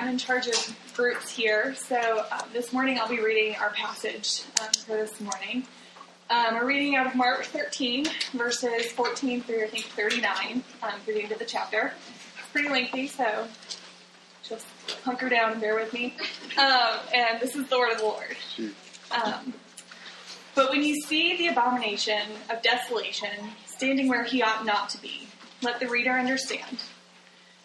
I'm in charge of groups here. So um, this morning I'll be reading our passage um, for this morning. Um, we're reading out of Mark 13, verses 14 through I think 39, um, through the end of the chapter. It's pretty lengthy, so just hunker down and bear with me. Um, and this is the word of the Lord. Um, but when you see the abomination of desolation standing where he ought not to be, let the reader understand.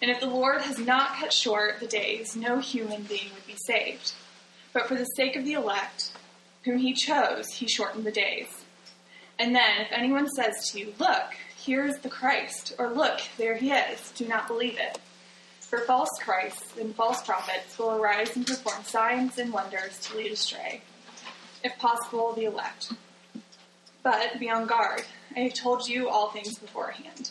And if the Lord has not cut short the days, no human being would be saved. But for the sake of the elect, whom he chose, he shortened the days. And then, if anyone says to you, Look, here is the Christ, or Look, there he is, do not believe it. For false Christs and false prophets will arise and perform signs and wonders to lead astray, if possible, the elect. But be on guard. I have told you all things beforehand.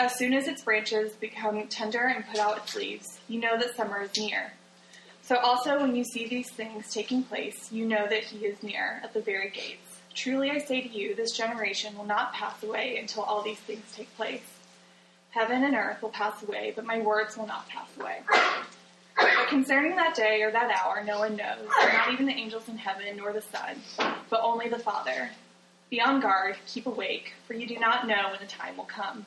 As soon as its branches become tender and put out its leaves, you know that summer is near. So also when you see these things taking place, you know that he is near, at the very gates. Truly I say to you, this generation will not pass away until all these things take place. Heaven and earth will pass away, but my words will not pass away. But concerning that day or that hour, no one knows, not even the angels in heaven nor the Son, but only the Father. Be on guard, keep awake, for you do not know when the time will come.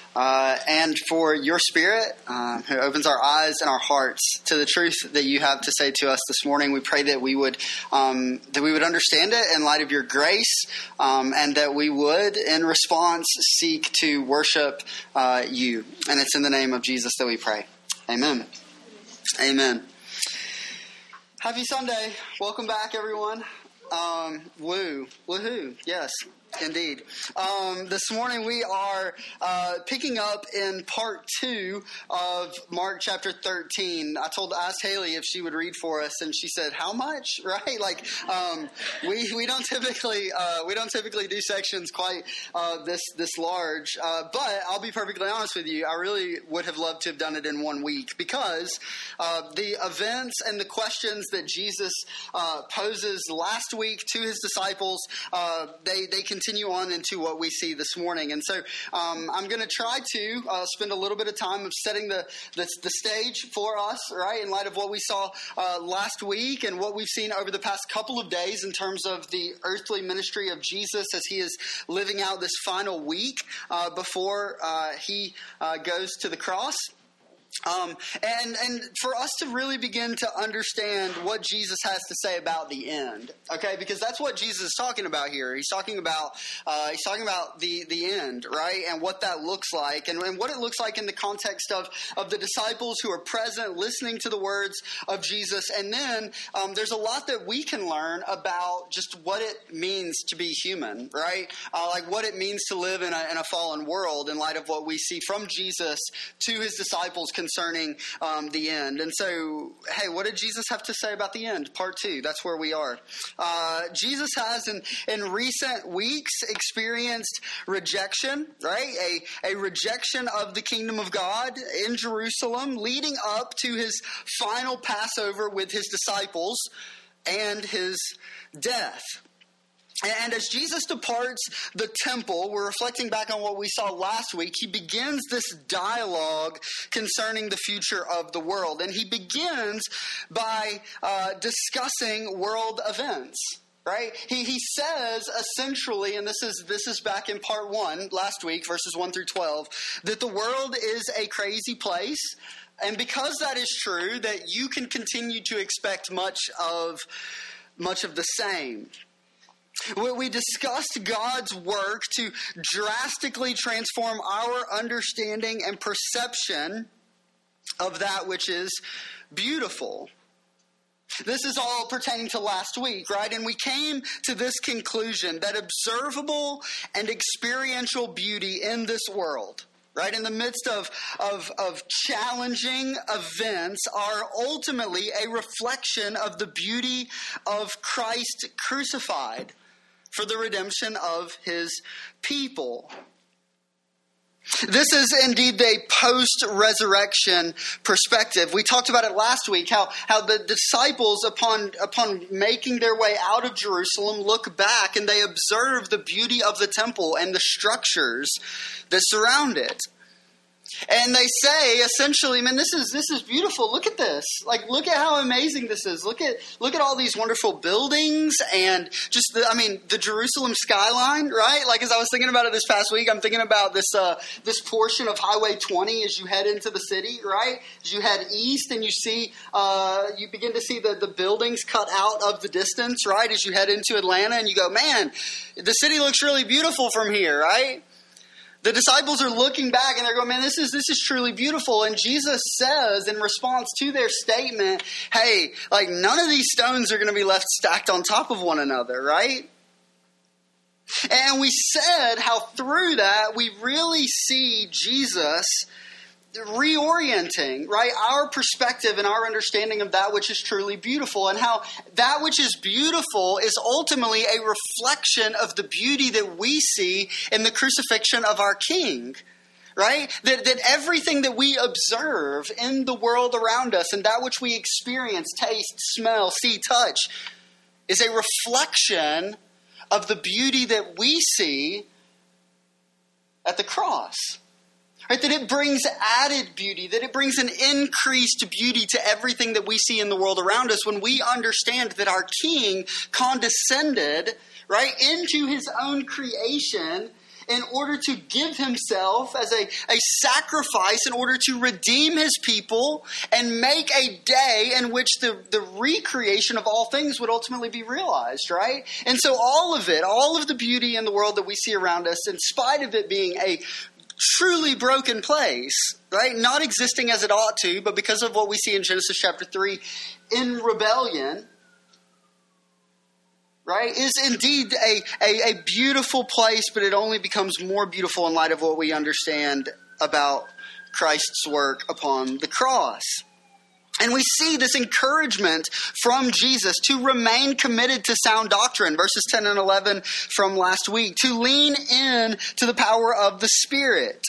uh, and for your spirit um, who opens our eyes and our hearts to the truth that you have to say to us this morning. We pray that we would um, that we would understand it in light of your grace, um, and that we would, in response, seek to worship uh, you. And it's in the name of Jesus that we pray. Amen. Amen. Happy Sunday. Welcome back, everyone. Um, woo. Woohoo. Yes. Indeed. Um, this morning we are uh, picking up in part two of Mark chapter 13. I told, asked Haley if she would read for us, and she said, "How much?" Right? Like um, we we don't typically uh, we don't typically do sections quite uh, this this large. Uh, but I'll be perfectly honest with you, I really would have loved to have done it in one week because uh, the events and the questions that Jesus uh, poses last week to his disciples, they they can continue on into what we see this morning. And so um, I'm going to try to uh, spend a little bit of time of setting the, the, the, stage for us, right, in light of what we saw uh, last week and what we've seen over the past couple of days in terms of the earthly ministry of Jesus as he is living out this final week uh, before uh, he uh, goes to the cross. Um, and and for us to really begin to understand what Jesus has to say about the end, okay, because that's what Jesus is talking about here. He's talking about uh, he's talking about the the end, right, and what that looks like, and, and what it looks like in the context of of the disciples who are present, listening to the words of Jesus, and then um, there's a lot that we can learn about just what it means to be human, right, uh, like what it means to live in a, in a fallen world in light of what we see from Jesus to his disciples concerning um, the end. And so, hey, what did Jesus have to say about the end? Part two, that's where we are. Uh, Jesus has, in, in recent weeks, experienced rejection, right? A, a rejection of the kingdom of God in Jerusalem, leading up to his final Passover with his disciples and his death. And as Jesus departs the temple, we're reflecting back on what we saw last week. He begins this dialogue concerning the future of the world. And he begins by uh, discussing world events. Right? He, he says essentially, and this is this is back in part one last week, verses one through twelve, that the world is a crazy place, and because that is true, that you can continue to expect much of much of the same. Where we discussed God's work to drastically transform our understanding and perception of that which is beautiful. This is all pertaining to last week, right? And we came to this conclusion that observable and experiential beauty in this world, right, in the midst of, of, of challenging events, are ultimately a reflection of the beauty of Christ crucified for the redemption of his people. This is indeed a post resurrection perspective. We talked about it last week how, how the disciples, upon, upon making their way out of Jerusalem, look back and they observe the beauty of the temple and the structures that surround it and they say essentially, man, this is this is beautiful. Look at this. Like, look at how amazing this is. Look at look at all these wonderful buildings and just the, I mean, the Jerusalem skyline, right? Like, as I was thinking about it this past week, I'm thinking about this uh, this portion of Highway 20 as you head into the city, right? As you head east and you see, uh, you begin to see the the buildings cut out of the distance, right? As you head into Atlanta, and you go, man, the city looks really beautiful from here, right? The disciples are looking back and they're going, man, this is, this is truly beautiful. And Jesus says in response to their statement, hey, like none of these stones are going to be left stacked on top of one another, right? And we said how through that we really see Jesus reorienting, right, our perspective and our understanding of that which is truly beautiful, and how that which is beautiful is ultimately a reflection of the beauty that we see in the crucifixion of our King. Right? That, that everything that we observe in the world around us and that which we experience, taste, smell, see, touch, is a reflection of the beauty that we see at the cross. Right? That it brings added beauty, that it brings an increased beauty to everything that we see in the world around us when we understand that our King condescended, right, into his own creation in order to give himself as a, a sacrifice in order to redeem his people and make a day in which the, the recreation of all things would ultimately be realized, right? And so all of it, all of the beauty in the world that we see around us, in spite of it being a truly broken place, right? Not existing as it ought to, but because of what we see in Genesis chapter 3 in rebellion, right, is indeed a, a, a beautiful place, but it only becomes more beautiful in light of what we understand about Christ's work upon the cross. And we see this encouragement from Jesus to remain committed to sound doctrine, verses 10 and 11 from last week, to lean in to the power of the Spirit,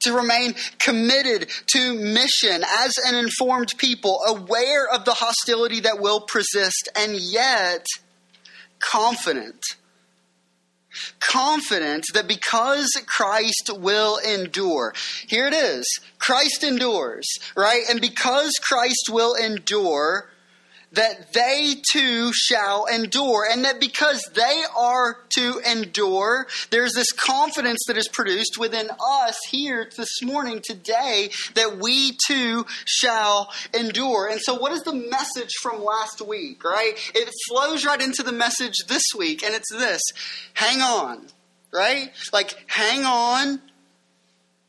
to remain committed to mission as an informed people, aware of the hostility that will persist, and yet confident confident that because Christ will endure, here it is Christ endures, right? And because Christ will endure, that they too shall endure. And that because they are to endure, there's this confidence that is produced within us here this morning, today, that we too shall endure. And so, what is the message from last week, right? It flows right into the message this week, and it's this hang on, right? Like, hang on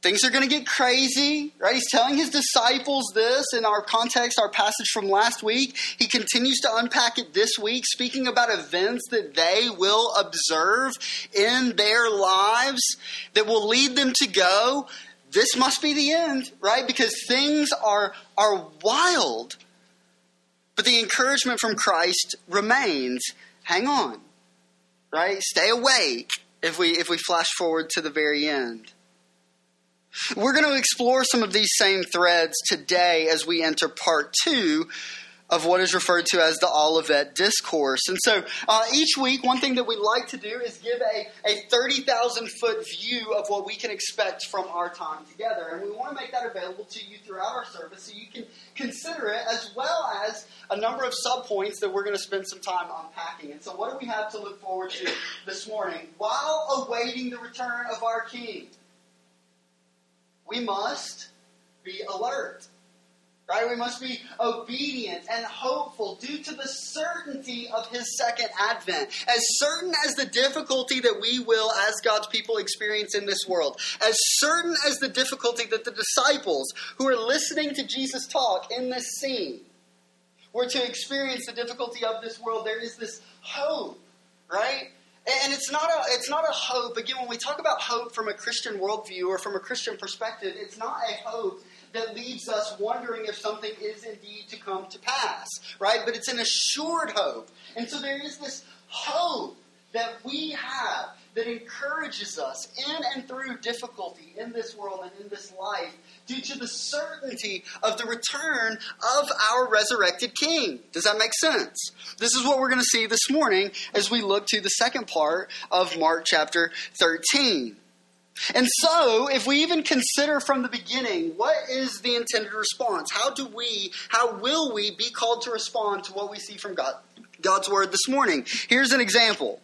Things are going to get crazy, right? He's telling his disciples this in our context, our passage from last week. He continues to unpack it this week, speaking about events that they will observe in their lives that will lead them to go, this must be the end, right? Because things are, are wild. But the encouragement from Christ remains hang on, right? Stay awake if we, if we flash forward to the very end. We're going to explore some of these same threads today as we enter part two of what is referred to as the Olivet Discourse. And so uh, each week, one thing that we like to do is give a, a 30,000 foot view of what we can expect from our time together. And we want to make that available to you throughout our service so you can consider it as well as a number of subpoints that we're going to spend some time unpacking. And so, what do we have to look forward to this morning while awaiting the return of our King? We must be alert right? We must be obedient and hopeful due to the certainty of his second advent. As certain as the difficulty that we will, as God's people, experience in this world, as certain as the difficulty that the disciples who are listening to Jesus talk in this scene were to experience the difficulty of this world, there is this hope, right? And it's not a it's not a hope. Again, when we talk about hope from a Christian worldview or from a Christian perspective, it's not a hope that leaves us wondering if something is indeed to come to pass, right? But it's an assured hope. And so there is this hope that we have that encourages us in and through difficulty in this world and in this life due to the certainty of the return of our resurrected King. Does that make sense? This is what we're going to see this morning as we look to the second part of Mark chapter 13. And so, if we even consider from the beginning, what is the intended response? How do we, how will we be called to respond to what we see from God, God's word this morning? Here's an example.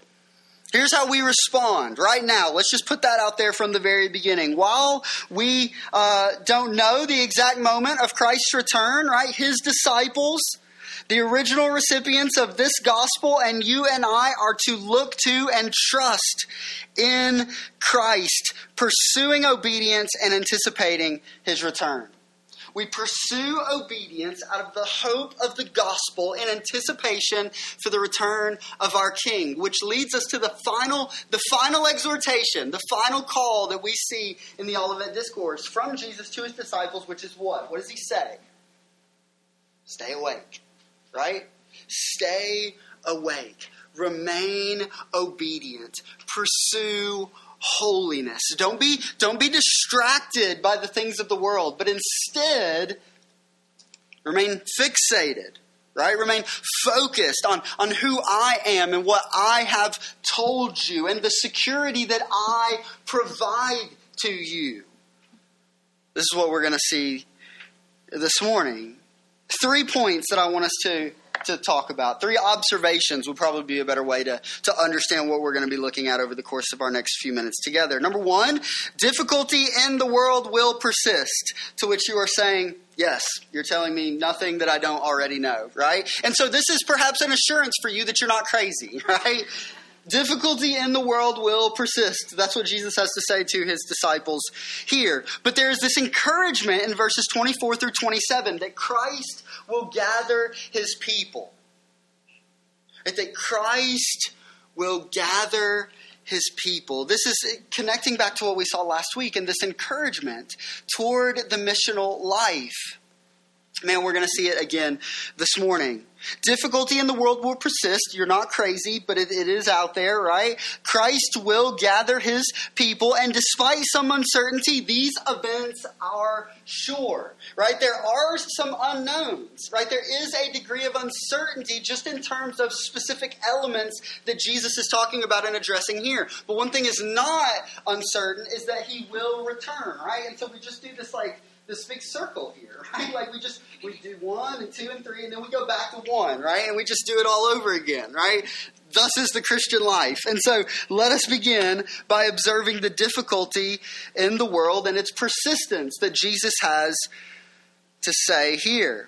Here's how we respond right now. Let's just put that out there from the very beginning. While we uh, don't know the exact moment of Christ's return, right, his disciples, the original recipients of this gospel, and you and I are to look to and trust in Christ, pursuing obedience and anticipating his return. We pursue obedience out of the hope of the gospel in anticipation for the return of our King, which leads us to the final, the final exhortation, the final call that we see in the Olivet Discourse from Jesus to his disciples, which is what? What does he say? Stay awake right? Stay awake. Remain obedient. Pursue holiness. Don't be, don't be distracted by the things of the world, but instead remain fixated, right? Remain focused on, on who I am and what I have told you and the security that I provide to you. This is what we're going to see this morning three points that I want us to to talk about. Three observations would probably be a better way to, to understand what we're going to be looking at over the course of our next few minutes together. Number one, difficulty in the world will persist. To which you are saying, Yes, you're telling me nothing that I don't already know, right? And so this is perhaps an assurance for you that you're not crazy, right? Difficulty in the world will persist. That's what Jesus has to say to his disciples here. But there's this encouragement in verses 24 through 27 that Christ will gather his people. That Christ will gather his people. This is connecting back to what we saw last week and this encouragement toward the missional life. Man, we're going to see it again this morning. Difficulty in the world will persist. You're not crazy, but it, it is out there, right? Christ will gather his people, and despite some uncertainty, these events are sure, right? There are some unknowns, right? There is a degree of uncertainty just in terms of specific elements that Jesus is talking about and addressing here. But one thing is not uncertain is that he will return, right? And so we just do this like this big circle here, right? Like we just we do one and two and three, and then we go back to one, right? And we just do it all over again, right? Thus is the Christian life. And so let us begin by observing the difficulty in the world and its persistence that Jesus has to say here.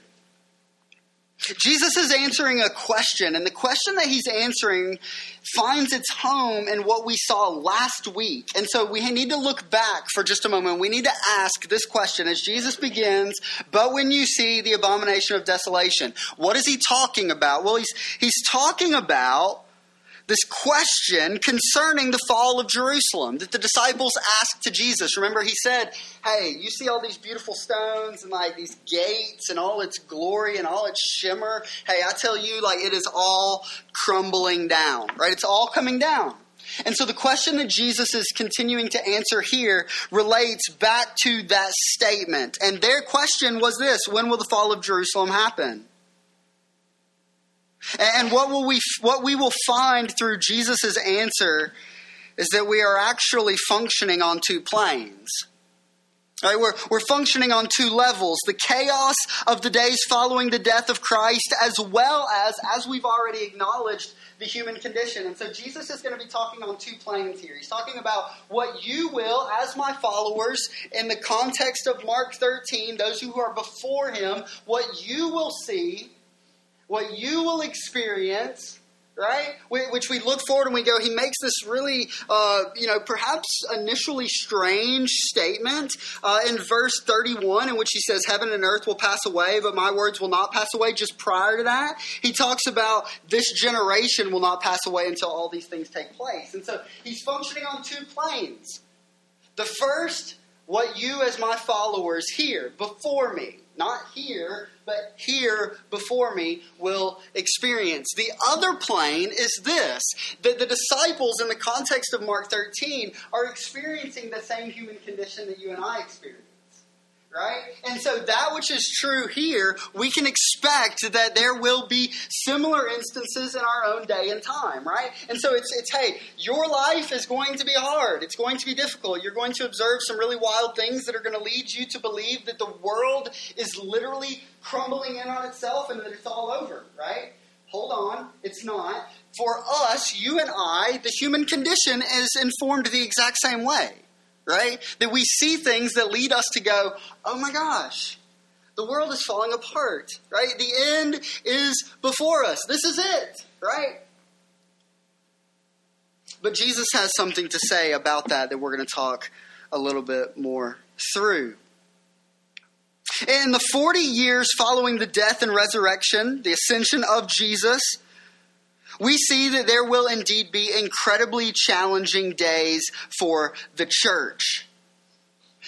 Jesus is answering a question, and the question that he's answering finds its home in what we saw last week. And so we need to look back for just a moment. We need to ask this question as Jesus begins, but when you see the abomination of desolation, what is he talking about? Well, he's, he's talking about this question concerning the fall of Jerusalem that the disciples asked to Jesus. Remember, he said, Hey, you see all these beautiful stones and like these gates and all its glory and all its shimmer? Hey, I tell you, like it is all crumbling down, right? It's all coming down. And so the question that Jesus is continuing to answer here relates back to that statement. And their question was this When will the fall of Jerusalem happen? And what will we what we will find through Jesus' answer is that we are actually functioning on two planes. Right, we're, we're functioning on two levels the chaos of the days following the death of Christ, as well as, as we've already acknowledged, the human condition. And so Jesus is going to be talking on two planes here. He's talking about what you will, as my followers, in the context of Mark 13, those who are before him, what you will see what you will experience, right? Which we look forward and we go, he makes this really, uh, you know, perhaps initially strange statement uh, in verse 31, in which he says, Heaven and earth will pass away, but my words will not pass away. Just prior to that, he talks about this generation will not pass away until all these things take place. And so he's functioning on two planes. The first, what you as my followers hear before me not here, but here before me will experience. The other plane is this that the disciples, in the context of Mark 13, are experiencing the same human condition that you and I experience right? And so that which is true here, we can expect that there will be similar instances in our own day and time, right? And so it's it's hey, your life is going to be hard. It's going to be difficult. You're going to observe some really wild things that are going to lead you to believe that the world is literally crumbling in on itself and that it's all over, right? Hold on, it's not. For us, you and I, the human condition is informed the exact same way right? That we see things that lead us to go, oh my gosh, the world is falling apart, right? The end is before us. This is it, right? But Jesus has something to say about that that we're going to talk a little bit more through. In the 40 years following the death and resurrection, the ascension of Jesus, we see that there will indeed be incredibly challenging days for the church.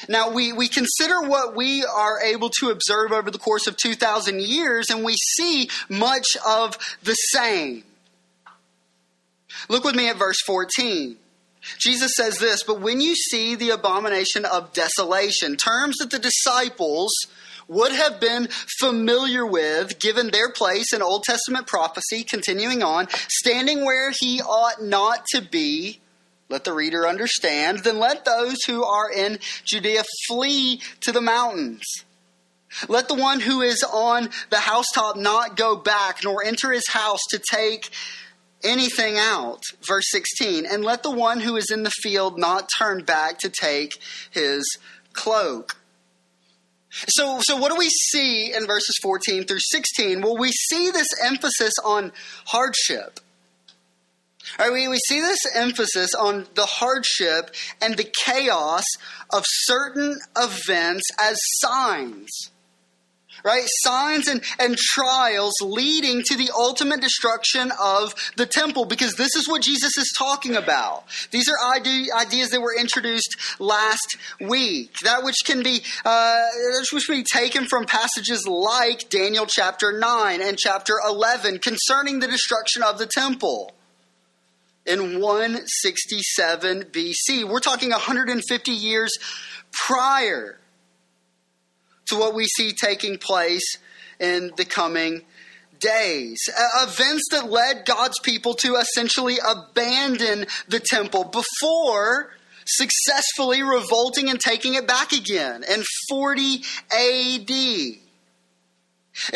Now, we, we consider what we are able to observe over the course of 2,000 years, and we see much of the same. Look with me at verse 14. Jesus says this, but when you see the abomination of desolation, terms that the disciples would have been familiar with, given their place in Old Testament prophecy, continuing on, standing where he ought not to be, let the reader understand, then let those who are in Judea flee to the mountains. Let the one who is on the housetop not go back, nor enter his house to take anything out. Verse 16. And let the one who is in the field not turn back to take his cloak. So, so what do we see in verses 14 through 16? Well, we see this emphasis on hardship. Right, we, we see this emphasis on the hardship and the chaos of certain events as signs right? Signs and, and trials leading to the ultimate destruction of the temple because this is what Jesus is talking about. These are ideas that were introduced last week. That which can be, uh, which can be taken from passages like Daniel chapter 9 and chapter 11 concerning the destruction of the temple in 167 BC. We're talking 150 years prior to what we see taking place in the coming days. Events that led God's people to essentially abandon the temple before successfully revolting and taking it back again in 40 AD.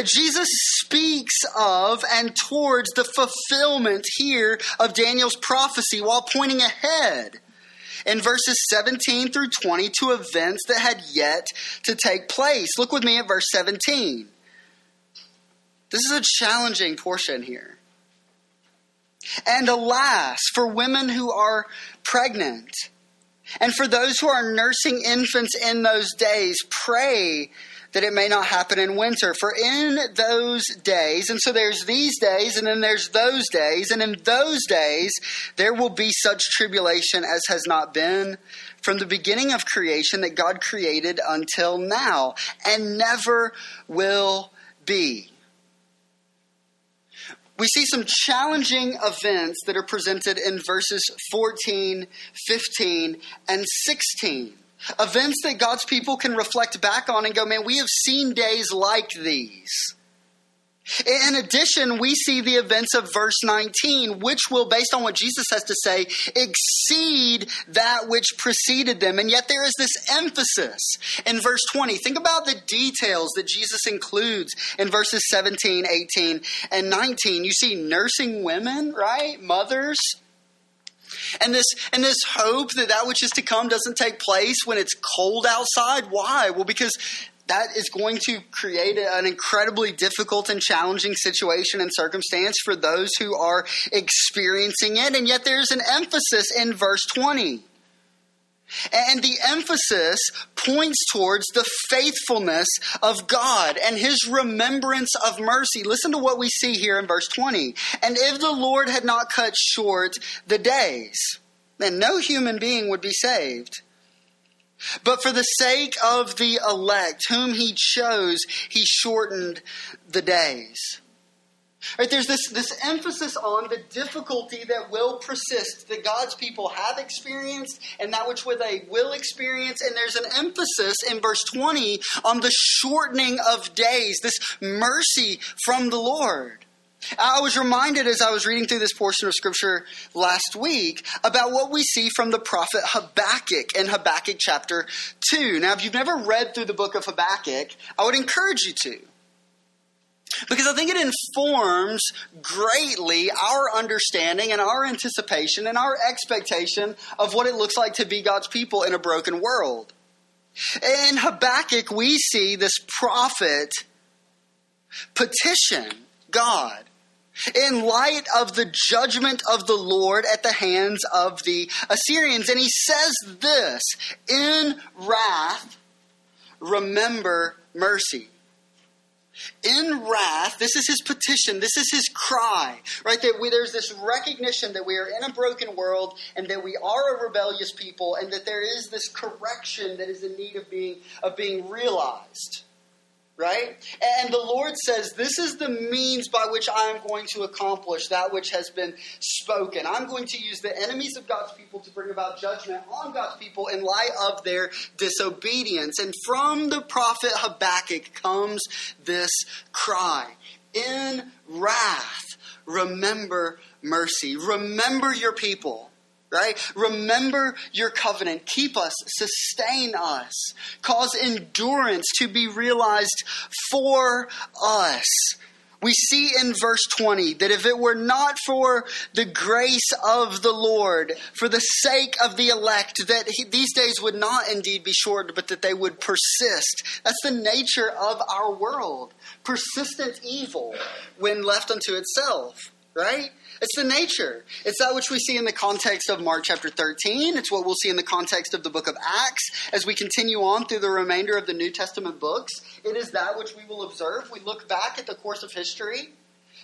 Jesus speaks of and towards the fulfillment here of Daniel's prophecy while pointing ahead in verses 17 through 20 to events that had yet to take place. Look with me at verse 17. This is a challenging portion here. And alas, for women who are pregnant, and for those who are nursing infants in those days, pray that it may not happen in winter. For in those days, and so there's these days, and then there's those days, and in those days there will be such tribulation as has not been from the beginning of creation that God created until now, and never will be. We see some challenging events that are presented in verses 14, 15, and 16. Events that God's people can reflect back on and go, man, we have seen days like these. In addition, we see the events of verse 19, which will, based on what Jesus has to say, exceed that which preceded them. And yet there is this emphasis in verse 20. Think about the details that Jesus includes in verses 17, 18, and 19. You see nursing women, right? Mothers and this and this hope that that which is to come doesn't take place when it's cold outside. Why? Well because that is going to create an incredibly difficult and challenging situation and circumstance for those who are experiencing it. And yet there's an emphasis in verse 20 and the emphasis points towards the faithfulness of God and his remembrance of mercy. Listen to what we see here in verse 20. And if the Lord had not cut short the days, then no human being would be saved. But for the sake of the elect, whom he chose, he shortened the days. Right, there's this, this emphasis on the difficulty that will persist that God's people have experienced and that which they will experience. And there's an emphasis in verse 20 on the shortening of days, this mercy from the Lord. I was reminded as I was reading through this portion of scripture last week about what we see from the prophet Habakkuk in Habakkuk chapter 2. Now, if you've never read through the book of Habakkuk, I would encourage you to. Because I think it informs greatly our understanding and our anticipation and our expectation of what it looks like to be God's people in a broken world. In Habakkuk, we see this prophet petition God in light of the judgment of the Lord at the hands of the Assyrians. And he says this In wrath, remember mercy in wrath, this is his petition, this is his cry, right? That we, there's this recognition that we are in a broken world and that we are a rebellious people and that there is this correction that is in need of being, of being realized right? And the Lord says, This is the means by which I am going to accomplish that which has been spoken. I'm going to use the enemies of God's people to bring about judgment on God's people in light of their disobedience. And from the prophet Habakkuk comes this cry In wrath, remember mercy. Remember your people right? Remember your covenant. Keep us, sustain us, cause endurance to be realized for us. We see in verse 20 that if it were not for the grace of the Lord, for the sake of the elect, that he, these days would not indeed be shortened, but that they would persist. That's the nature of our world. Persistent evil when left unto itself, right? It's the nature. It's that which we see in the context of Mark chapter 13. It's what we'll see in the context of the book of Acts as we continue on through the remainder of the New Testament books. It is that which we will observe. We look back at the course of history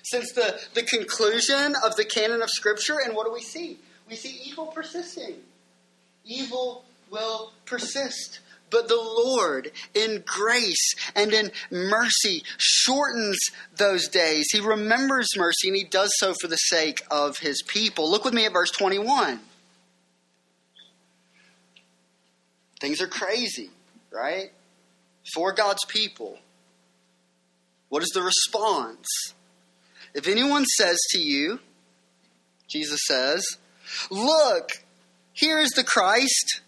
since the, the conclusion of the canon of Scripture, and what do we see? We see evil persisting. Evil will persist. But the Lord, in grace and in mercy, shortens those days. He remembers mercy and he does so for the sake of his people. Look with me at verse 21. Things are crazy, right? For God's people. What is the response? If anyone says to you, Jesus says, Look, here is the Christ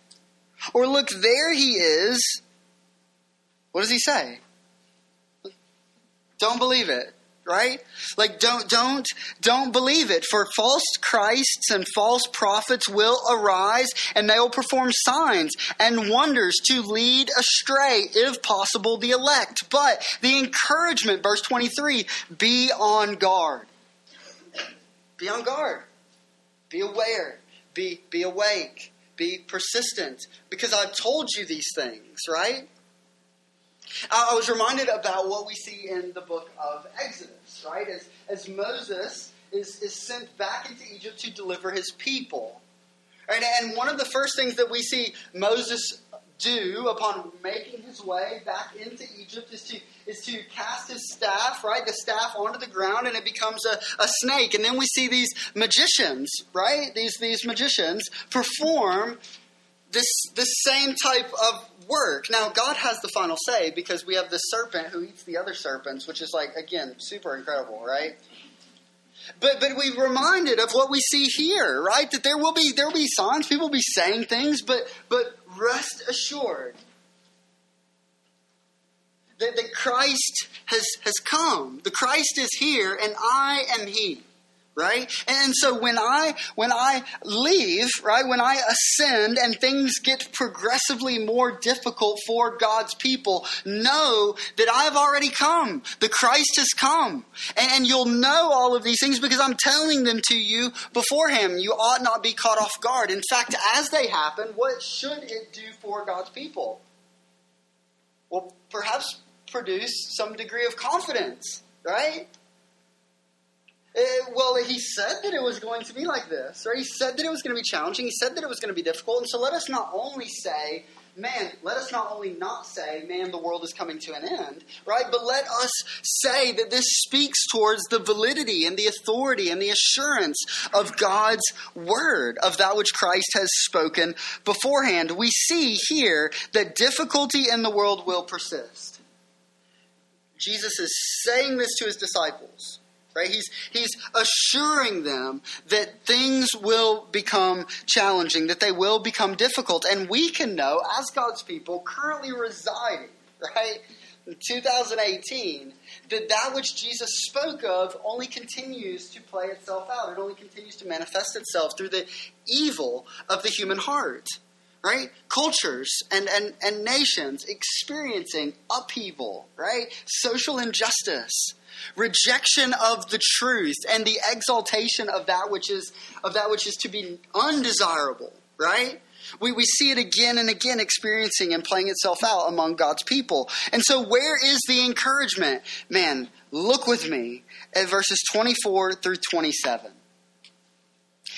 or look, there he is. What does he say? Don't believe it, right? Like don't don't don't believe it for false Christs and false prophets will arise and they will perform signs and wonders to lead astray if possible the elect. But the encouragement verse 23, be on guard. Be on guard. Be aware. Be be awake be persistent because I've told you these things, right? I was reminded about what we see in the book of Exodus, right? As, as Moses is, is sent back into Egypt to deliver his people. Right? And one of the first things that we see Moses do upon making his way back into Egypt is to is to cast his staff, right, the staff onto the ground, and it becomes a, a snake. And then we see these magicians, right, these these magicians perform this this same type of work. Now God has the final say because we have the serpent who eats the other serpents, which is like again super incredible, right? But but we reminded of what we see here, right? That there will be there will be signs, people will be saying things, but but rest assured that, that Christ has has come. The Christ is here, and I am He right? And so when I when I leave, right, when I ascend and things get progressively more difficult for God's people, know that I've already come. The Christ has come. And, you'll know all of these things because I'm telling them to you beforehand. You ought not be caught off guard. In fact, as they happen, what should it do for God's people? Well, perhaps produce some degree of confidence, right? Uh, well, he said that it was going to be like this, right? He said that it was going to be challenging. He said that it was going to be difficult. And so let us not only say, man, let us not only not say, man, the world is coming to an end, right? But let us say that this speaks towards the validity and the authority and the assurance of God's word, of that which Christ has spoken beforehand. We see here that difficulty in the world will persist. Jesus is saying this to his disciples right? He's, he's assuring them that things will become challenging, that they will become difficult. And we can know, as God's people currently residing, right, in 2018, that that which Jesus spoke of only continues to play itself out. It only continues to manifest itself through the evil of the human heart right? Cultures and, and, and nations experiencing upheaval, right? Social injustice, rejection of the truth, and the exaltation of that which is of that which is to be undesirable, right? We, we see it again and again experiencing and playing itself out among God's people. And so, where is the encouragement? Man, look with me at verses 24 through 27.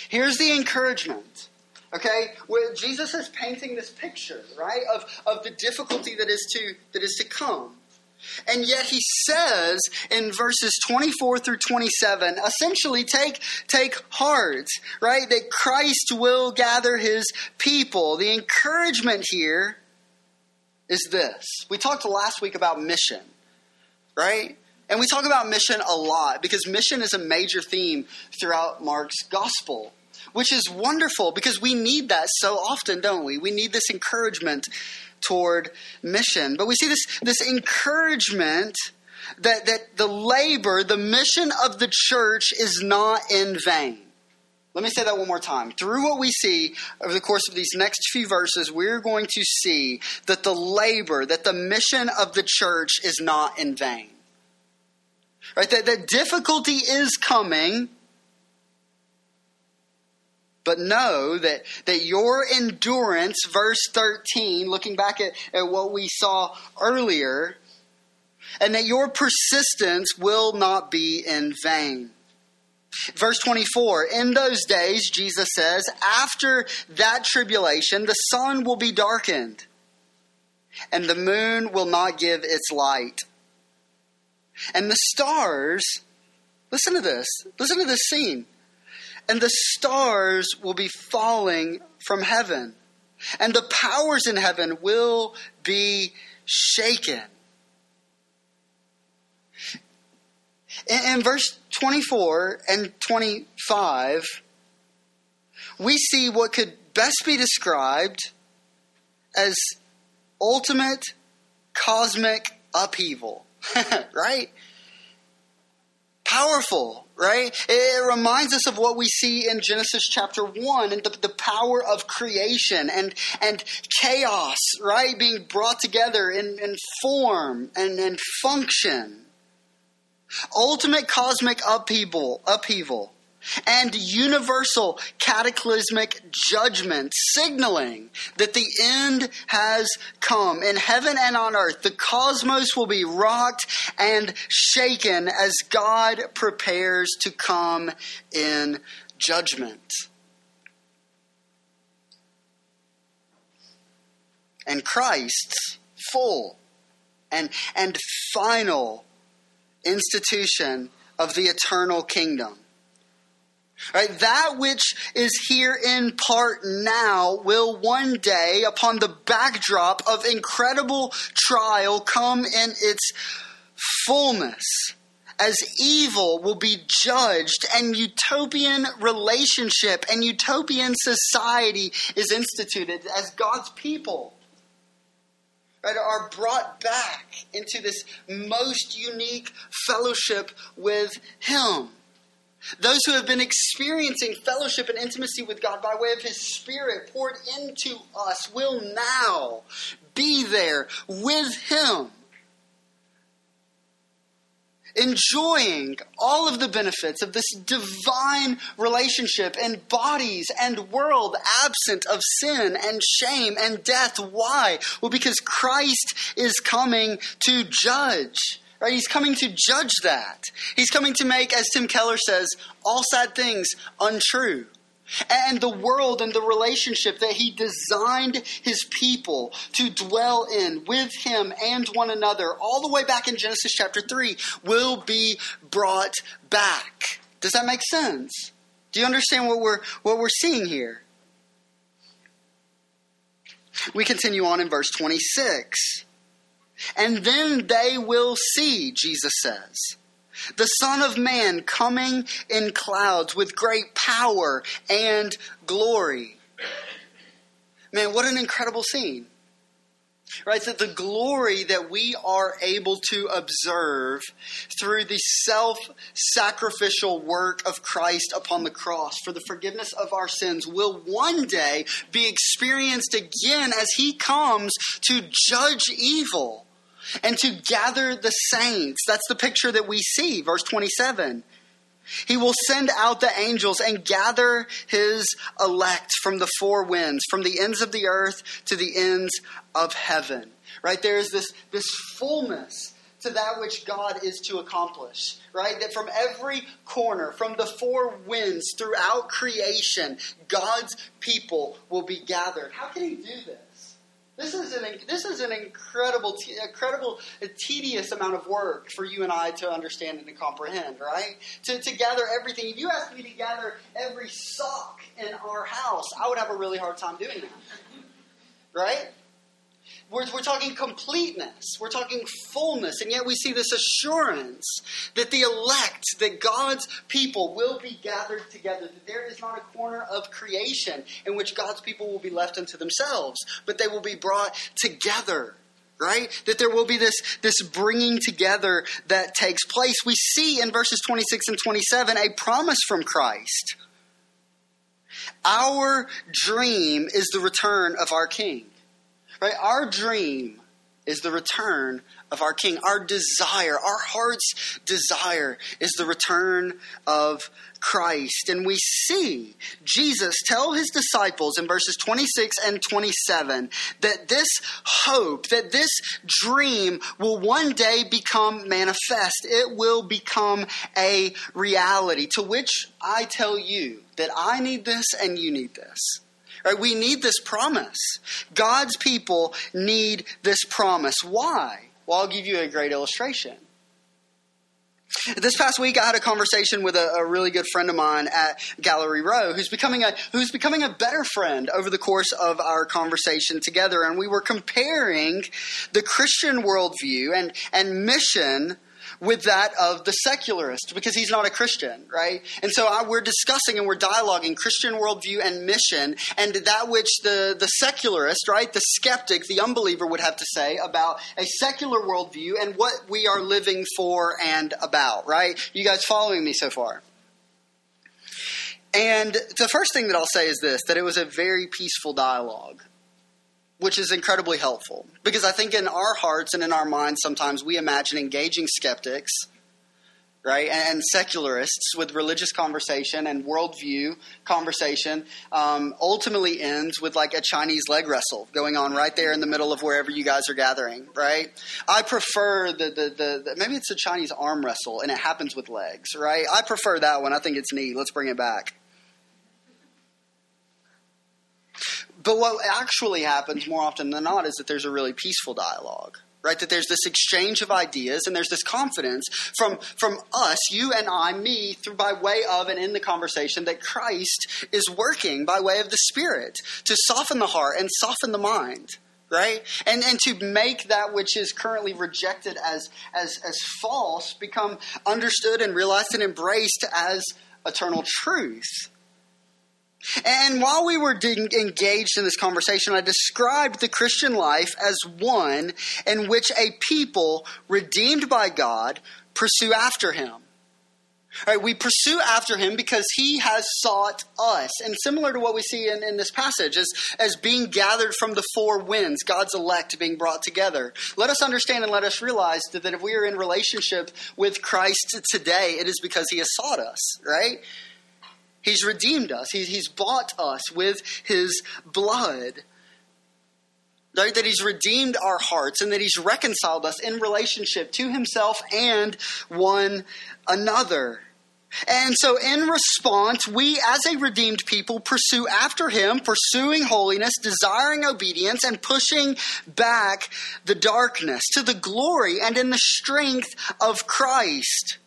Here's the encouragement. Okay, where Jesus is painting this picture, right, of, of the difficulty that is to that is to come. And yet he says in verses 24 through 27, essentially take, take heart, right? That Christ will gather his people. The encouragement here is this. We talked last week about mission, right? And we talk about mission a lot because mission is a major theme throughout Mark's gospel, which is wonderful because we need that so often, don't we? We need this encouragement toward mission. But we see this, this encouragement that, that the labor, the mission of the church is not in vain. Let me say that one more time. Through what we see over the course of these next few verses, we're going to see that the labor, that the mission of the church is not in vain. Right? That, that difficulty is coming, but know that, that your endurance, verse 13, looking back at, at what we saw earlier, and that your persistence will not be in vain. Verse 24, in those days, Jesus says, after that tribulation, the sun will be darkened, and the moon will not give its light. And the stars, listen to this, listen to this scene and the stars will be falling from heaven, and the powers in heaven will be shaken. In, in verse 24 and 25, we see what could best be described as ultimate cosmic upheaval, right? Powerful, right? It reminds us of what we see in Genesis chapter 1 and the, the power of creation and, and chaos, right? Being brought together in, in form and, and function. Ultimate cosmic upheaval, upheaval. And universal cataclysmic judgment, signaling that the end has come. In heaven and on earth, the cosmos will be rocked and shaken as God prepares to come in judgment. And Christ's full and, and final institution of the eternal kingdom Right? That which is here in part now will one day, upon the backdrop of incredible trial, come in its fullness as evil will be judged and utopian relationship and utopian society is instituted as God's people right, are brought back into this most unique fellowship with Him. Those who have been experiencing fellowship and intimacy with God by way of His Spirit poured into us will now be there with Him, enjoying all of the benefits of this divine relationship in bodies and world absent of sin and shame and death. Why? Well, because Christ is coming to judge. Right? He's coming to judge that. He's coming to make, as Tim Keller says, all sad things untrue. And the world and the relationship that he designed his people to dwell in with him and one another, all the way back in Genesis chapter 3, will be brought back. Does that make sense? Do you understand what we're, what we're seeing here? We continue on in verse 26. And then they will see, Jesus says, the Son of Man coming in clouds with great power and glory. Man, what an incredible scene. Right? That the glory that we are able to observe through the self sacrificial work of Christ upon the cross for the forgiveness of our sins will one day be experienced again as he comes to judge evil and to gather the saints. That's the picture that we see, verse 27. He will send out the angels and gather his elect from the four winds, from the ends of the earth to the ends of heaven. Right? There is this, this fullness to that which God is to accomplish. Right? That from every corner, from the four winds throughout creation, God's people will be gathered. How can he do this? This is an this is an incredible, incredible, tedious amount of work for you and I to understand and to comprehend. Right? To, to gather everything. If you asked me to gather every sock in our house, I would have a really hard time doing that. Right? We're, we're talking completeness. We're talking fullness. And yet we see this assurance that the elect, that God's people will be gathered together, that there is not a corner of creation in which God's people will be left unto themselves, but they will be brought together right? That there will be this, this bringing together that takes place. We see in verses 26 and 27 a promise from Christ. Our dream is the return of our King. Right? Our dream is the return of our King. Our desire, our heart's desire, is the return of Christ. And we see Jesus tell his disciples in verses 26 and 27 that this hope, that this dream will one day become manifest. It will become a reality. To which I tell you that I need this and you need this. Right? We need this promise. God's people need this promise. Why? Well, I'll give you a great illustration. This past week, I had a conversation with a, a, really good friend of mine at Gallery Row, who's becoming a who's becoming a better friend over the course of our conversation together, and we were comparing the Christian worldview and and mission with that of the secularist because he's not a Christian, right? And so I, we're discussing and we're dialoguing Christian worldview and mission and that which the, the secularist, right, the skeptic, the unbeliever would have to say about a secular worldview and what we are living for and about, right? You guys following me so far? And the first thing that I'll say is this that it was a very peaceful dialogue which is incredibly helpful because I think in our hearts and in our minds sometimes we imagine engaging skeptics right? And secularists with religious conversation and worldview conversation um, ultimately ends with like a Chinese leg wrestle going on right there in the middle of wherever you guys are gathering, right? I prefer the, the, the, the maybe it's a Chinese arm wrestle and it happens with legs, right? I prefer that one. I think it's neat. Let's bring it back. But what actually happens more often than not is that there's a really peaceful dialogue right? That there's this exchange of ideas and there's this confidence from from us you and i me through by way of and in the conversation that christ is working by way of the spirit to soften the heart and soften the mind right? And and to make that which is currently rejected as as as false become understood and realized and embraced as eternal truth and while we were engaged in this conversation, I described the Christian life as one in which a people redeemed by God pursue after him. Right, we pursue after him because he has sought us. And similar to what we see in, in this passage, as, as being gathered from the four winds, God's elect being brought together. Let us understand and let us realize that, that if we are in relationship with Christ today, it is because he has sought us, right? He's redeemed us. He's, he's bought us with his blood. Right? That he's redeemed our hearts and that he's reconciled us in relationship to himself and one another. And so, in response, we as a redeemed people pursue after him, pursuing holiness, desiring obedience, and pushing back the darkness to the glory and in the strength of Christ.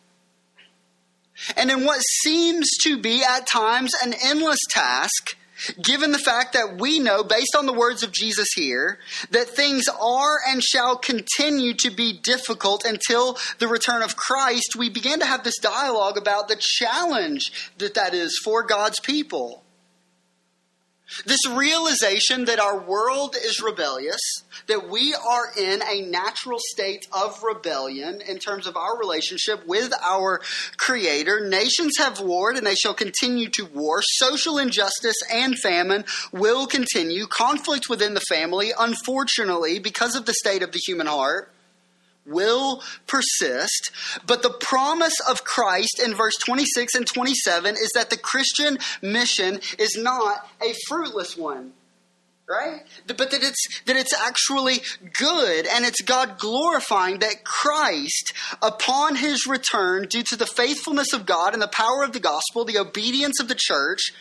And in what seems to be at times an endless task, given the fact that we know, based on the words of Jesus here, that things are and shall continue to be difficult until the return of Christ, we begin to have this dialogue about the challenge that that is for God's people. This realization that our world is rebellious, that we are in a natural state of rebellion in terms of our relationship with our Creator. Nations have warred and they shall continue to war. Social injustice and famine will continue. Conflict within the family, unfortunately, because of the state of the human heart, will persist. But the promise of Christ in verse 26 and 27 is that the Christian mission is not a fruitless one. Right? But that it's that it's actually good and it's God glorifying that Christ, upon his return, due to the faithfulness of God and the power of the gospel, the obedience of the church,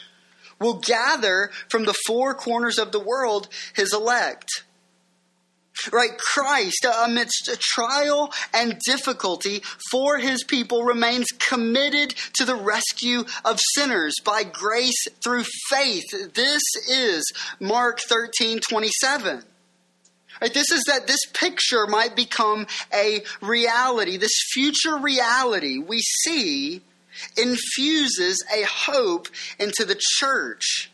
will gather from the four corners of the world his elect. Right? Christ, amidst trial and difficulty for his people, remains committed to the rescue of sinners by grace through faith. This is Mark 13 27. Right, this is that this picture might become a reality. This future reality we see infuses a hope into the church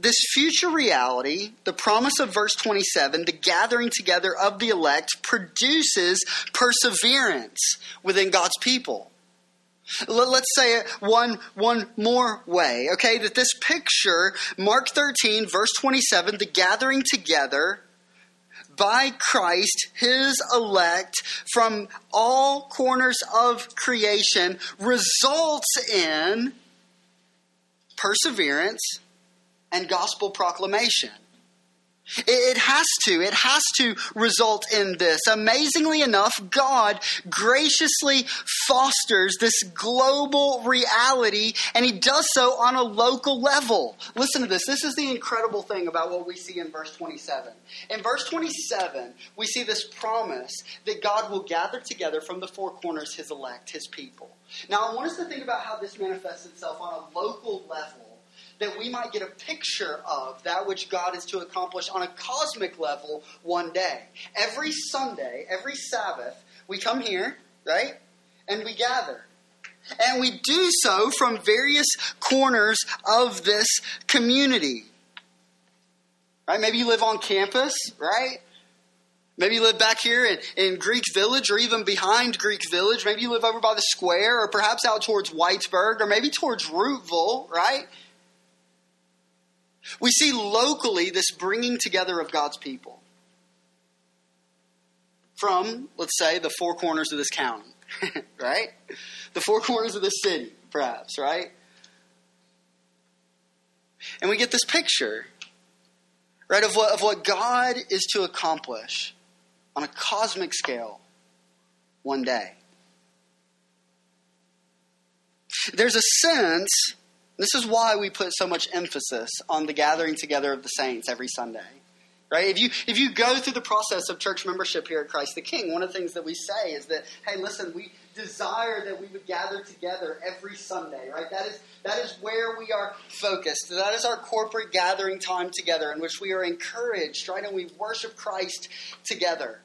this future reality, the promise of verse 27, the gathering together of the elect, produces perseverance within God's people. Let's say it one, one more way, okay? That this picture, Mark 13, verse 27, the gathering together by Christ, his elect, from all corners of creation, results in perseverance and gospel proclamation. It has to. It has to result in this. Amazingly enough, God graciously fosters this global reality, and He does so on a local level. Listen to this. This is the incredible thing about what we see in verse 27. In verse 27, we see this promise that God will gather together from the four corners His elect, His people. Now, I want us to think about how this manifests itself on a local level that we might get a picture of that which God is to accomplish on a cosmic level one day. Every Sunday, every Sabbath, we come here, right? And we gather. And we do so from various corners of this community. Right? Maybe you live on campus, right? Maybe you live back here in, in Greek Village or even behind Greek Village. Maybe you live over by the square or perhaps out towards Whitesburg or maybe towards Roopville, right? We see locally this bringing together of God's people from, let's say, the four corners of this county. right? The four corners of the city, perhaps, right? And we get this picture, right, of what, of what God is to accomplish on a cosmic scale one day. There's a sense, this is why we put so much emphasis on the gathering together of the saints every Sunday. Right? If you if you go through the process of church membership here at Christ the King, one of the things that we say is that, hey, listen, we desire that we would gather together every Sunday, right? That is that is where we are focused. That is our corporate gathering time together in which we are encouraged, right? And we worship Christ together.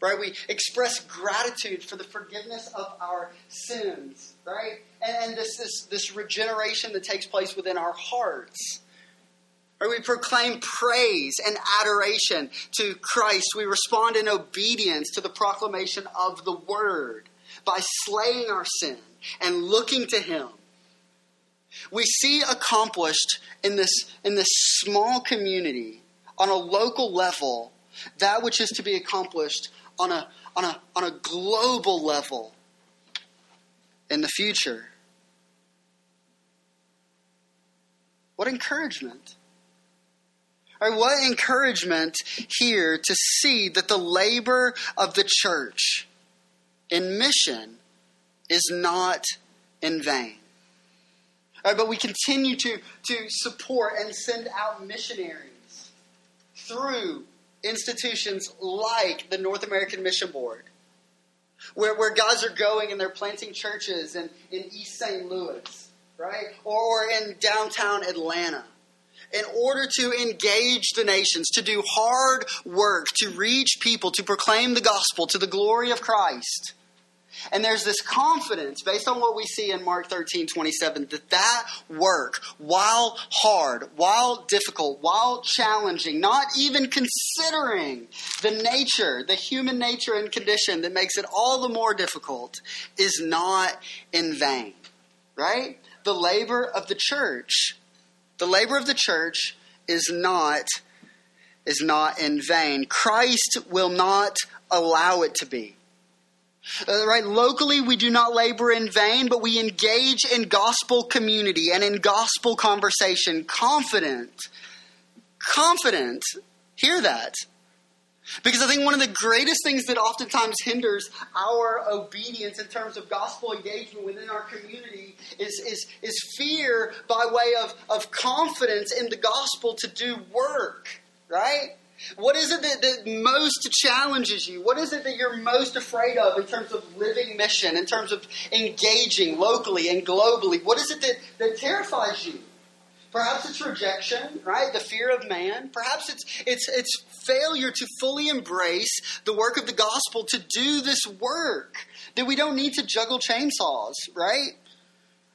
Right? We express gratitude for the forgiveness of our sins, right? And, this, this this regeneration that takes place within our hearts. Right? We proclaim praise and adoration to Christ. We respond in obedience to the proclamation of the word by slaying our sin and looking to Him. We see accomplished in this, in this small community on a local level that which is to be accomplished on a, on a, on a global level in the future. What encouragement! Right, what encouragement here to see that the labor of the church in mission is not in vain. But we continue to, to support and send out missionaries through institutions like the North American Mission Board, where, where guys are going and they're planting churches in, in East St. Louis, right? Or, or in downtown Atlanta in order to engage the nations, to do hard work, to reach people, to proclaim the gospel to the glory of Christ. And there's this confidence based on what we see in Mark 13, 27, that that work, while hard, while difficult, while challenging, not even considering the nature, the human nature and condition that makes it all the more difficult, is not in vain. Right? The labor of the church, the labor of the church is not is not in vain. Christ will not allow it to be. Uh, right, locally we do not labor in vain, but we engage in gospel community and in gospel conversation, confident, confident. Hear that. Because I think one of the greatest things that oftentimes hinders our obedience in terms of gospel engagement within our community is, is, is fear by way of, of confidence in the gospel to do work, right? What is it that, that most challenges you? What is it that you're most afraid of in terms of living mission, in terms of engaging locally and globally? What is it that, that terrifies you? Perhaps it's rejection, right? The fear of man. Perhaps it's it's it's failure to fully embrace the work of the gospel to do this work. That we don't need to juggle chainsaws, right?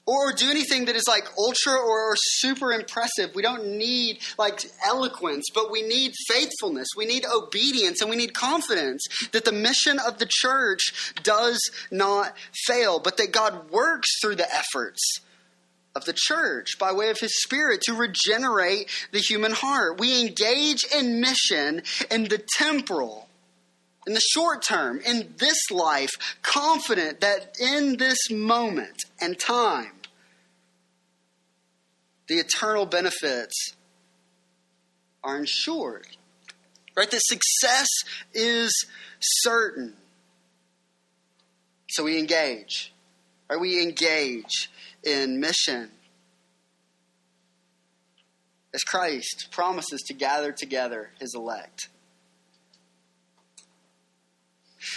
Or do anything that is like ultra or super impressive. We don't need like eloquence, but we need faithfulness. We need obedience and we need confidence that the mission of the church does not fail, but that God works through the efforts of the church by way of his spirit to regenerate the human heart. We engage in mission in the temporal in the short term, in this life, confident that in this moment and time, the eternal benefits are ensured. Right? That success is certain. So we engage. Right? We engage in mission. As Christ promises to gather together his elect.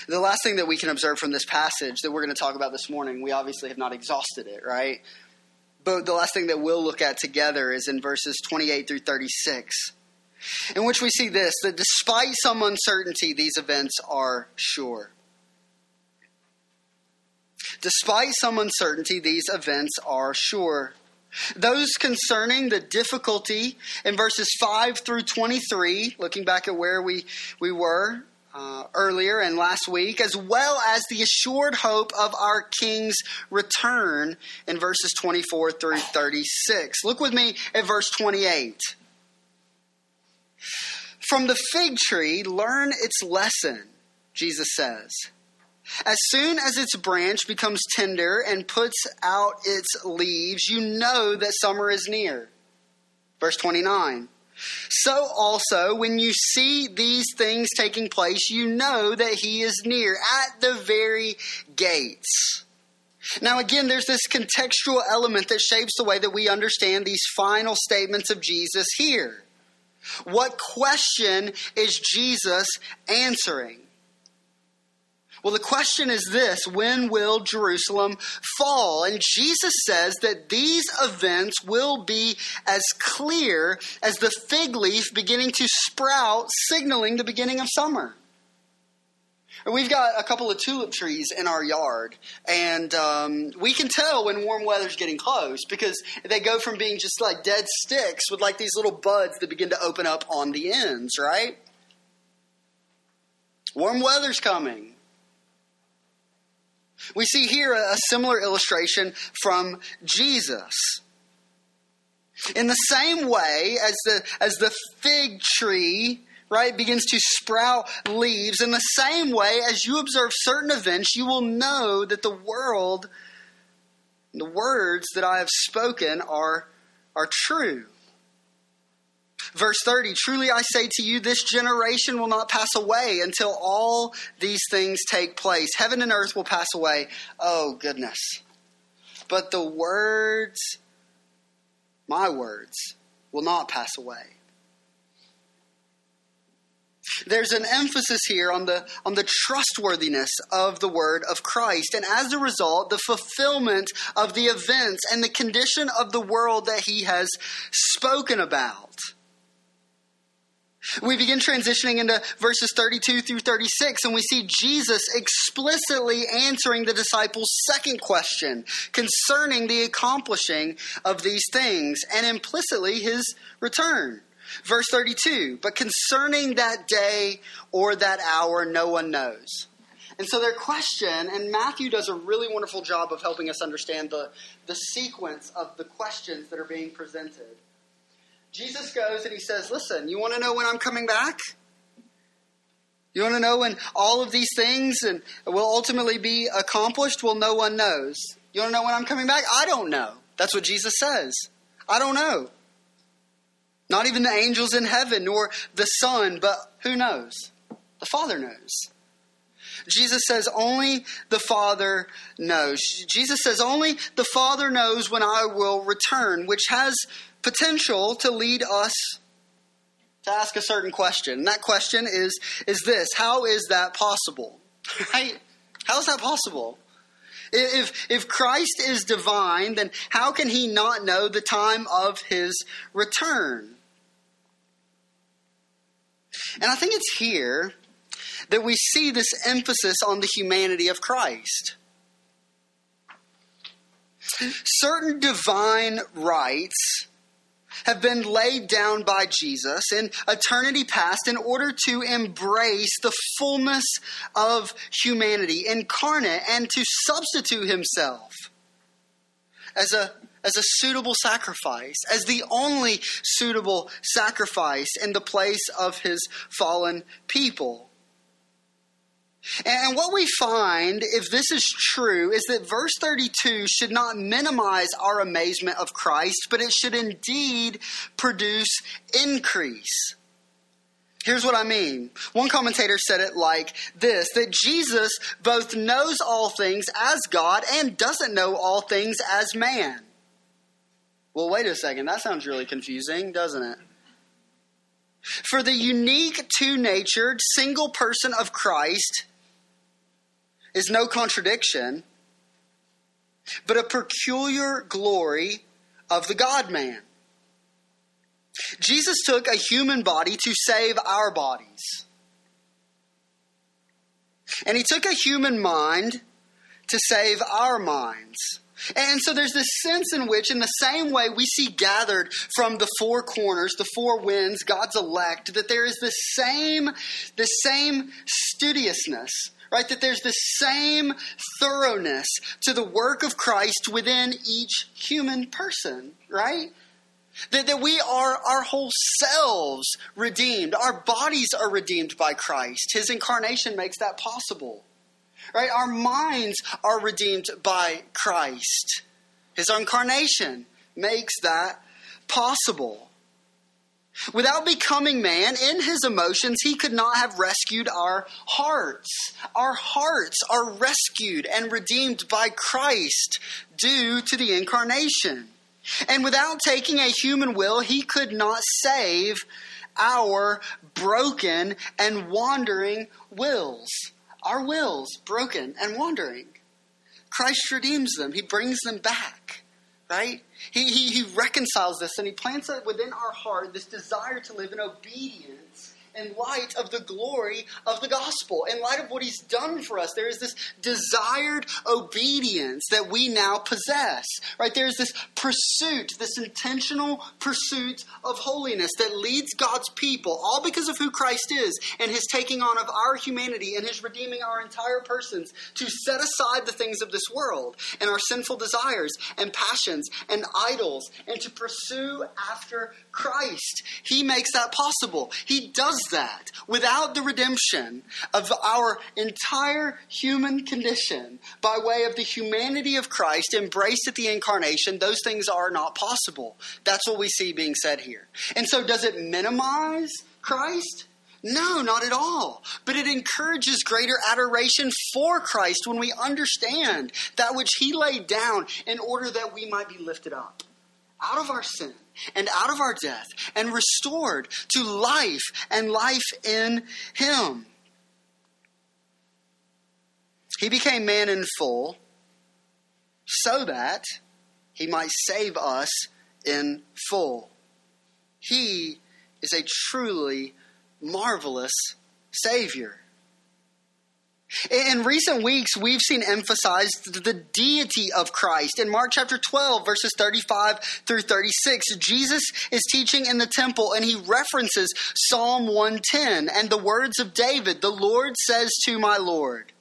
The last thing that we can observe from this passage that we're going to talk about this morning, we obviously have not exhausted it, right? But the last thing that we'll look at together is in verses 28 through 36, in which we see this that despite some uncertainty, these events are sure. Despite some uncertainty, these events are sure. Those concerning the difficulty in verses 5 through 23, looking back at where we, we were, uh, earlier and last week, as well as the assured hope of our King's return in verses 24 through 36. Look with me at verse 28. From the fig tree, learn its lesson, Jesus says. As soon as its branch becomes tender and puts out its leaves, you know that summer is near. Verse 29. So also, when you see these things taking place, you know that he is near, at the very gates. Now, again, there's this contextual element that shapes the way that we understand these final statements of Jesus here. What question is Jesus answering? Well, the question is this when will Jerusalem fall? And Jesus says that these events will be as clear as the fig leaf beginning to sprout, signaling the beginning of summer. We've got a couple of tulip trees in our yard, and um, we can tell when warm weather's getting close because they go from being just like dead sticks with like these little buds that begin to open up on the ends, right? Warm weather's coming. We see here a similar illustration from Jesus. In the same way as the, as the fig tree right, begins to sprout leaves. In the same way, as you observe certain events, you will know that the world, the words that I have spoken are, are true. Verse 30 Truly I say to you, this generation will not pass away until all these things take place. Heaven and earth will pass away. Oh, goodness. But the words, my words, will not pass away. There's an emphasis here on the, on the trustworthiness of the word of Christ, and as a result, the fulfillment of the events and the condition of the world that he has spoken about. We begin transitioning into verses 32 through 36, and we see Jesus explicitly answering the disciples' second question concerning the accomplishing of these things and implicitly his return. Verse 32 But concerning that day or that hour, no one knows. And so their question, and Matthew does a really wonderful job of helping us understand the, the sequence of the questions that are being presented. Jesus goes and he says, Listen, you want to know when I'm coming back? You want to know when all of these things and will ultimately be accomplished? Well, no one knows. You want to know when I'm coming back? I don't know. That's what Jesus says. I don't know. Not even the angels in heaven, nor the Son, but who knows? The Father knows. Jesus says only the Father knows. Jesus says only the Father knows when I will return, which has potential to lead us to ask a certain question. And that question is is this, how is that possible? Right? How is that possible? If, if Christ is divine, then how can he not know the time of his return? And I think it's here that we see this emphasis on the humanity of Christ. Certain divine rights have been laid down by Jesus in eternity past in order to embrace the fullness of humanity incarnate and to substitute himself as a as a suitable sacrifice, as the only suitable sacrifice in the place of his fallen people. And what we find, if this is true, is that verse 32 should not minimize our amazement of Christ, but it should indeed produce increase. Here's what I mean. One commentator said it like this that Jesus both knows all things as God and doesn't know all things as man. Well, wait a second. That sounds really confusing, doesn't it? For the unique, two natured, single person of Christ is no contradiction, but a peculiar glory of the God man. Jesus took a human body to save our bodies. And he took a human mind to save our minds. And so there's this sense in which, in the same way we see gathered from the four corners, the four winds, God's elect, that there is the same, the same studiousness, right? That there's the same thoroughness to the work of Christ within each human person, right? That, that we are our whole selves redeemed. Our bodies are redeemed by Christ. His incarnation makes that possible. Right? Our minds are redeemed by Christ. His incarnation makes that possible. Without becoming man in his emotions, he could not have rescued our hearts. Our hearts are rescued and redeemed by Christ due to the incarnation. And without taking a human will, he could not save our broken and wandering wills. Our wills, broken and wandering. Christ redeems them, he brings them back right? He, he, he reconciles this and he plants it within our heart this desire to live in obedience in light of the glory of the gospel, in light of what he's done for us. There is this desired obedience that we now possess, right? There's this pursuit, this intentional pursuit of holiness that leads God's people, all because of who Christ is and his taking on of our humanity and his redeeming our entire persons to set aside the things of this world and our sinful desires and passions and idols and to pursue after Christ. He makes that possible. He does that. Without the redemption of our entire human condition by way of the humanity of Christ embraced at the incarnation, those things are not possible. That's what we see being said here. And so, does it minimize Christ? No, not at all. But it encourages greater adoration for Christ when we understand that which He laid down in order that we might be lifted up out of our sin and out of our death and restored to life and life in Him. He became man in full so that He might save us in full. He is a truly marvelous Savior. In recent weeks, we've seen emphasized the deity of Christ. In Mark chapter 12, verses 35 through 36, Jesus is teaching in the temple and he references Psalm 110 and the words of David The Lord says to my Lord.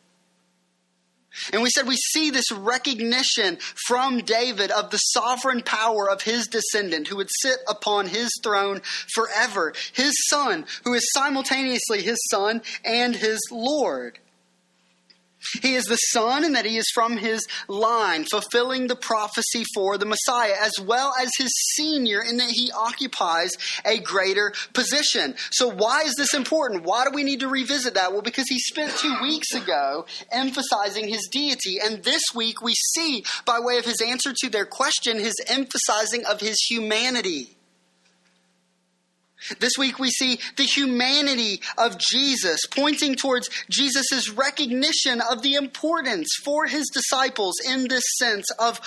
And we said we see this recognition from David of the sovereign power of his descendant who would sit upon his throne forever, his son, who is simultaneously his son and his Lord. He is the Son, and that he is from his line, fulfilling the prophecy for the Messiah, as well as his senior, in that he occupies a greater position. So, why is this important? Why do we need to revisit that? Well, because he spent two weeks ago emphasizing his deity, and this week we see, by way of his answer to their question, his emphasizing of his humanity. This week we see the humanity of Jesus, pointing towards Jesus' recognition of the importance for his disciples in this sense of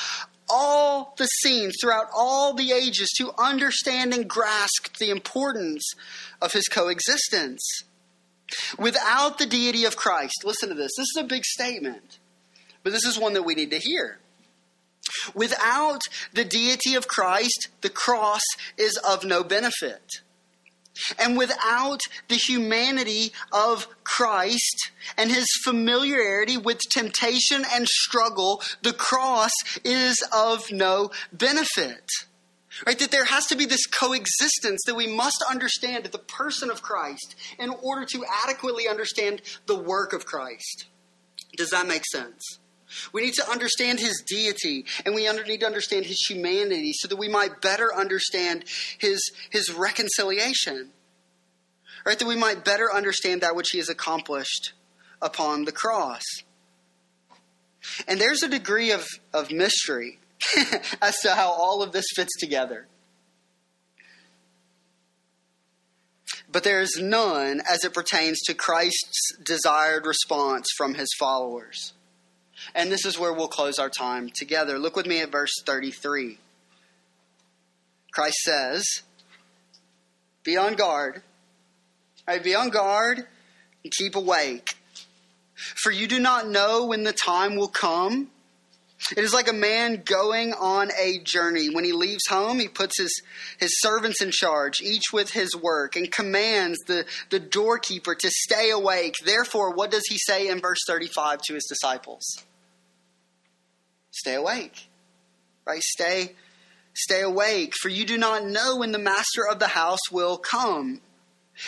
all the scenes throughout all the ages to understand and grasp the importance of his coexistence. Without the deity of Christ, listen to this. This is a big statement, but this is one that we need to hear. Without the deity of Christ, the cross is of no benefit. And without the humanity of Christ and his familiarity with temptation and struggle, the cross is of no benefit. Right? That there has to be this coexistence that we must understand the person of Christ in order to adequately understand the work of Christ. Does that make sense? We need to understand his deity and we need to understand his humanity so that we might better understand his, his reconciliation. Right? That we might better understand that which he has accomplished upon the cross. And there's a degree of, of mystery as to how all of this fits together. But there is none as it pertains to Christ's desired response from his followers. And this is where we'll close our time together. Look with me at verse 33. Christ says, Be on guard, right, be on guard and keep awake. For you do not know when the time will come. It is like a man going on a journey. When he leaves home, he puts his, his servants in charge, each with his work, and commands the, the doorkeeper to stay awake. Therefore, what does he say in verse 35 to his disciples? Stay awake. Right? Stay stay awake, for you do not know when the master of the house will come.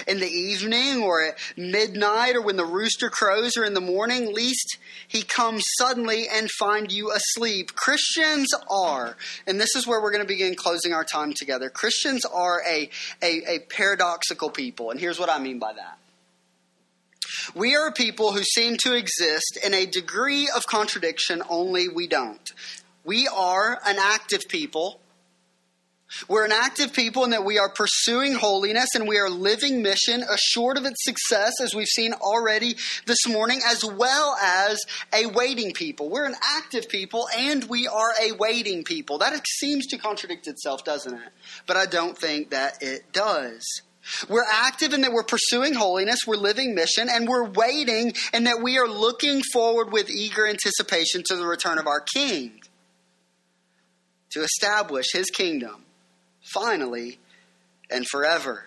in the evening or at midnight or when the rooster crows or in the morning, least he comes suddenly and find you asleep. Christians are, and this is where we're going to begin closing our time together. Christians are a, a, a paradoxical people, and here's what I mean by that. We are a people who seem to exist in a degree of contradiction, only we don't. We are an active people we're an active people in that we are pursuing holiness and we are living mission assured of its success, as we've seen already this morning, as well as a waiting people. We're an active people and we are a waiting people. That seems to contradict itself, doesn't it? But I don't think that it does. We're active in that we're pursuing holiness, we're living mission, and we're waiting in that we are looking forward with eager anticipation to the return of our King to establish his kingdom finally and forever.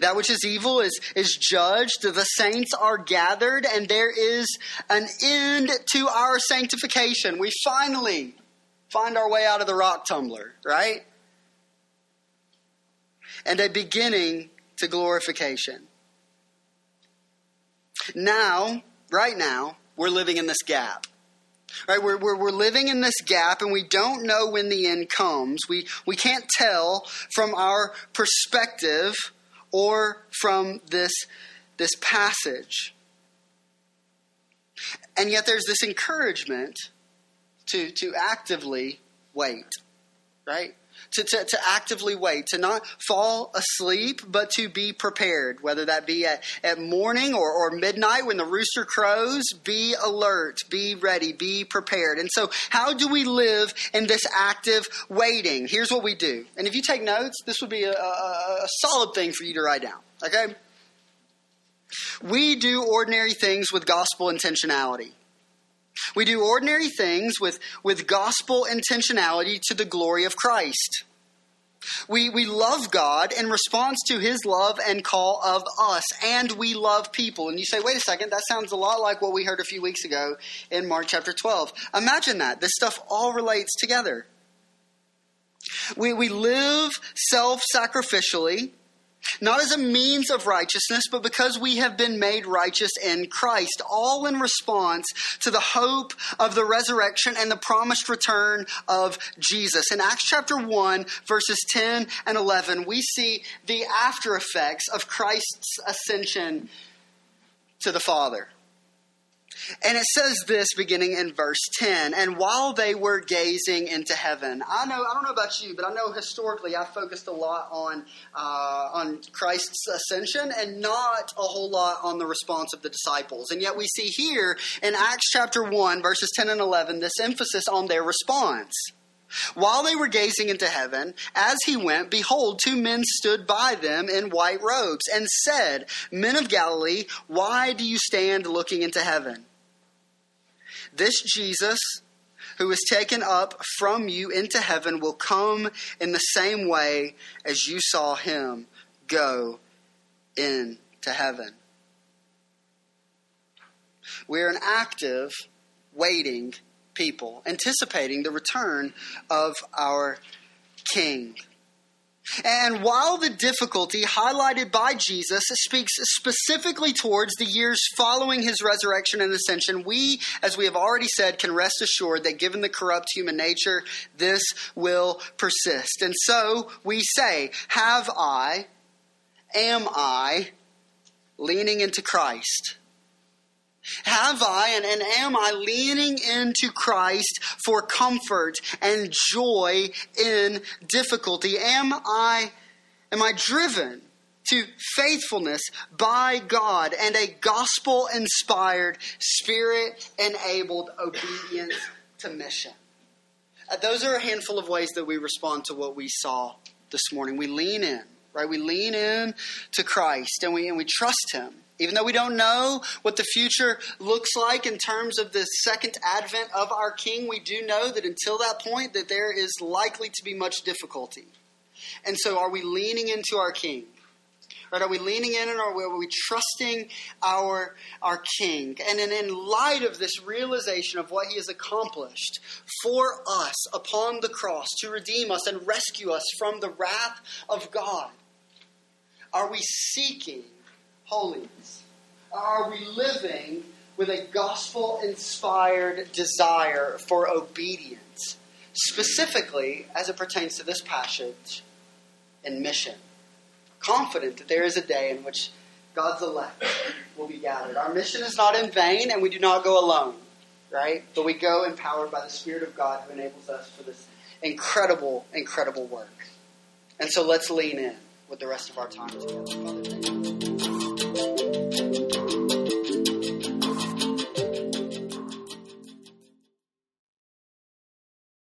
That which is evil is, is judged, the saints are gathered, and there is an end to our sanctification. We finally find our way out of the rock tumbler, right? And a beginning to glorification. Now, right now, we're living in this gap. Right, we're, we're, we're living in this gap and we don't know when the end comes. We, we can't tell from our perspective or from this, this passage. And yet there's this encouragement to, to actively wait, right? To, to, to actively wait, to not fall asleep, but to be prepared, whether that be at, at morning or, or midnight when the rooster crows, be alert, be ready, be prepared. And so, how do we live in this active waiting? Here's what we do. And if you take notes, this would be a, a, a solid thing for you to write down, okay? We do ordinary things with gospel intentionality. We do ordinary things with, with gospel intentionality to the glory of Christ. We, we love God in response to his love and call of us, and we love people. And you say, wait a second, that sounds a lot like what we heard a few weeks ago in Mark chapter 12. Imagine that. This stuff all relates together. We, we live self sacrificially not as a means of righteousness, but because we have been made righteous in Christ, all in response to the hope of the resurrection and the promised return of Jesus. In Acts chapter 1, verses 10 and 11, we see the after effects of Christ's ascension to the Father. And it says this beginning in verse 10 and while they were gazing into heaven. I know, I don't know about you, but I know historically I focused a lot on, uh, on Christ's ascension and not a whole lot on the response of the disciples. And yet we see here in Acts chapter 1, verses 10 and 11, this emphasis on their response. While they were gazing into heaven, as he went, behold, two men stood by them in white robes and said, Men of Galilee, why do you stand looking into heaven? This Jesus who was taken up from you into heaven will come in the same way as you saw him go into heaven. We're an active, waiting people, anticipating the return of our King. And while the difficulty highlighted by Jesus speaks specifically towards the years following his resurrection and ascension, we, as we have already said, can rest assured that given the corrupt human nature, this will persist. And so we say, Have I, am I leaning into Christ? Have I and, and am I leaning into Christ for comfort and joy in difficulty? Am I am I driven to faithfulness by God and a gospel inspired, spirit enabled obedience to mission? Uh, those are a handful of ways that we respond to what we saw this morning. We lean in, right? We lean in to Christ and we and we trust him. Even though we don't know what the future looks like in terms of the second advent of our king, we do know that until that point that there is likely to be much difficulty. And so are we leaning into our king? Right? Are we leaning in and are we, trusting our, our king? And in light of this realization of what he has accomplished for us upon the cross to redeem us and rescue us from the wrath of God, Are we seeking holiness? Are we living with a gospel inspired desire for obedience, specifically as it pertains to this passage and mission? Confident that there is a day in which God's elect will be gathered. Our mission is not in vain, and we do not go alone, right? But we go empowered by the Spirit of God who enables us for this incredible, incredible work. And so let's lean in with the rest of our time together.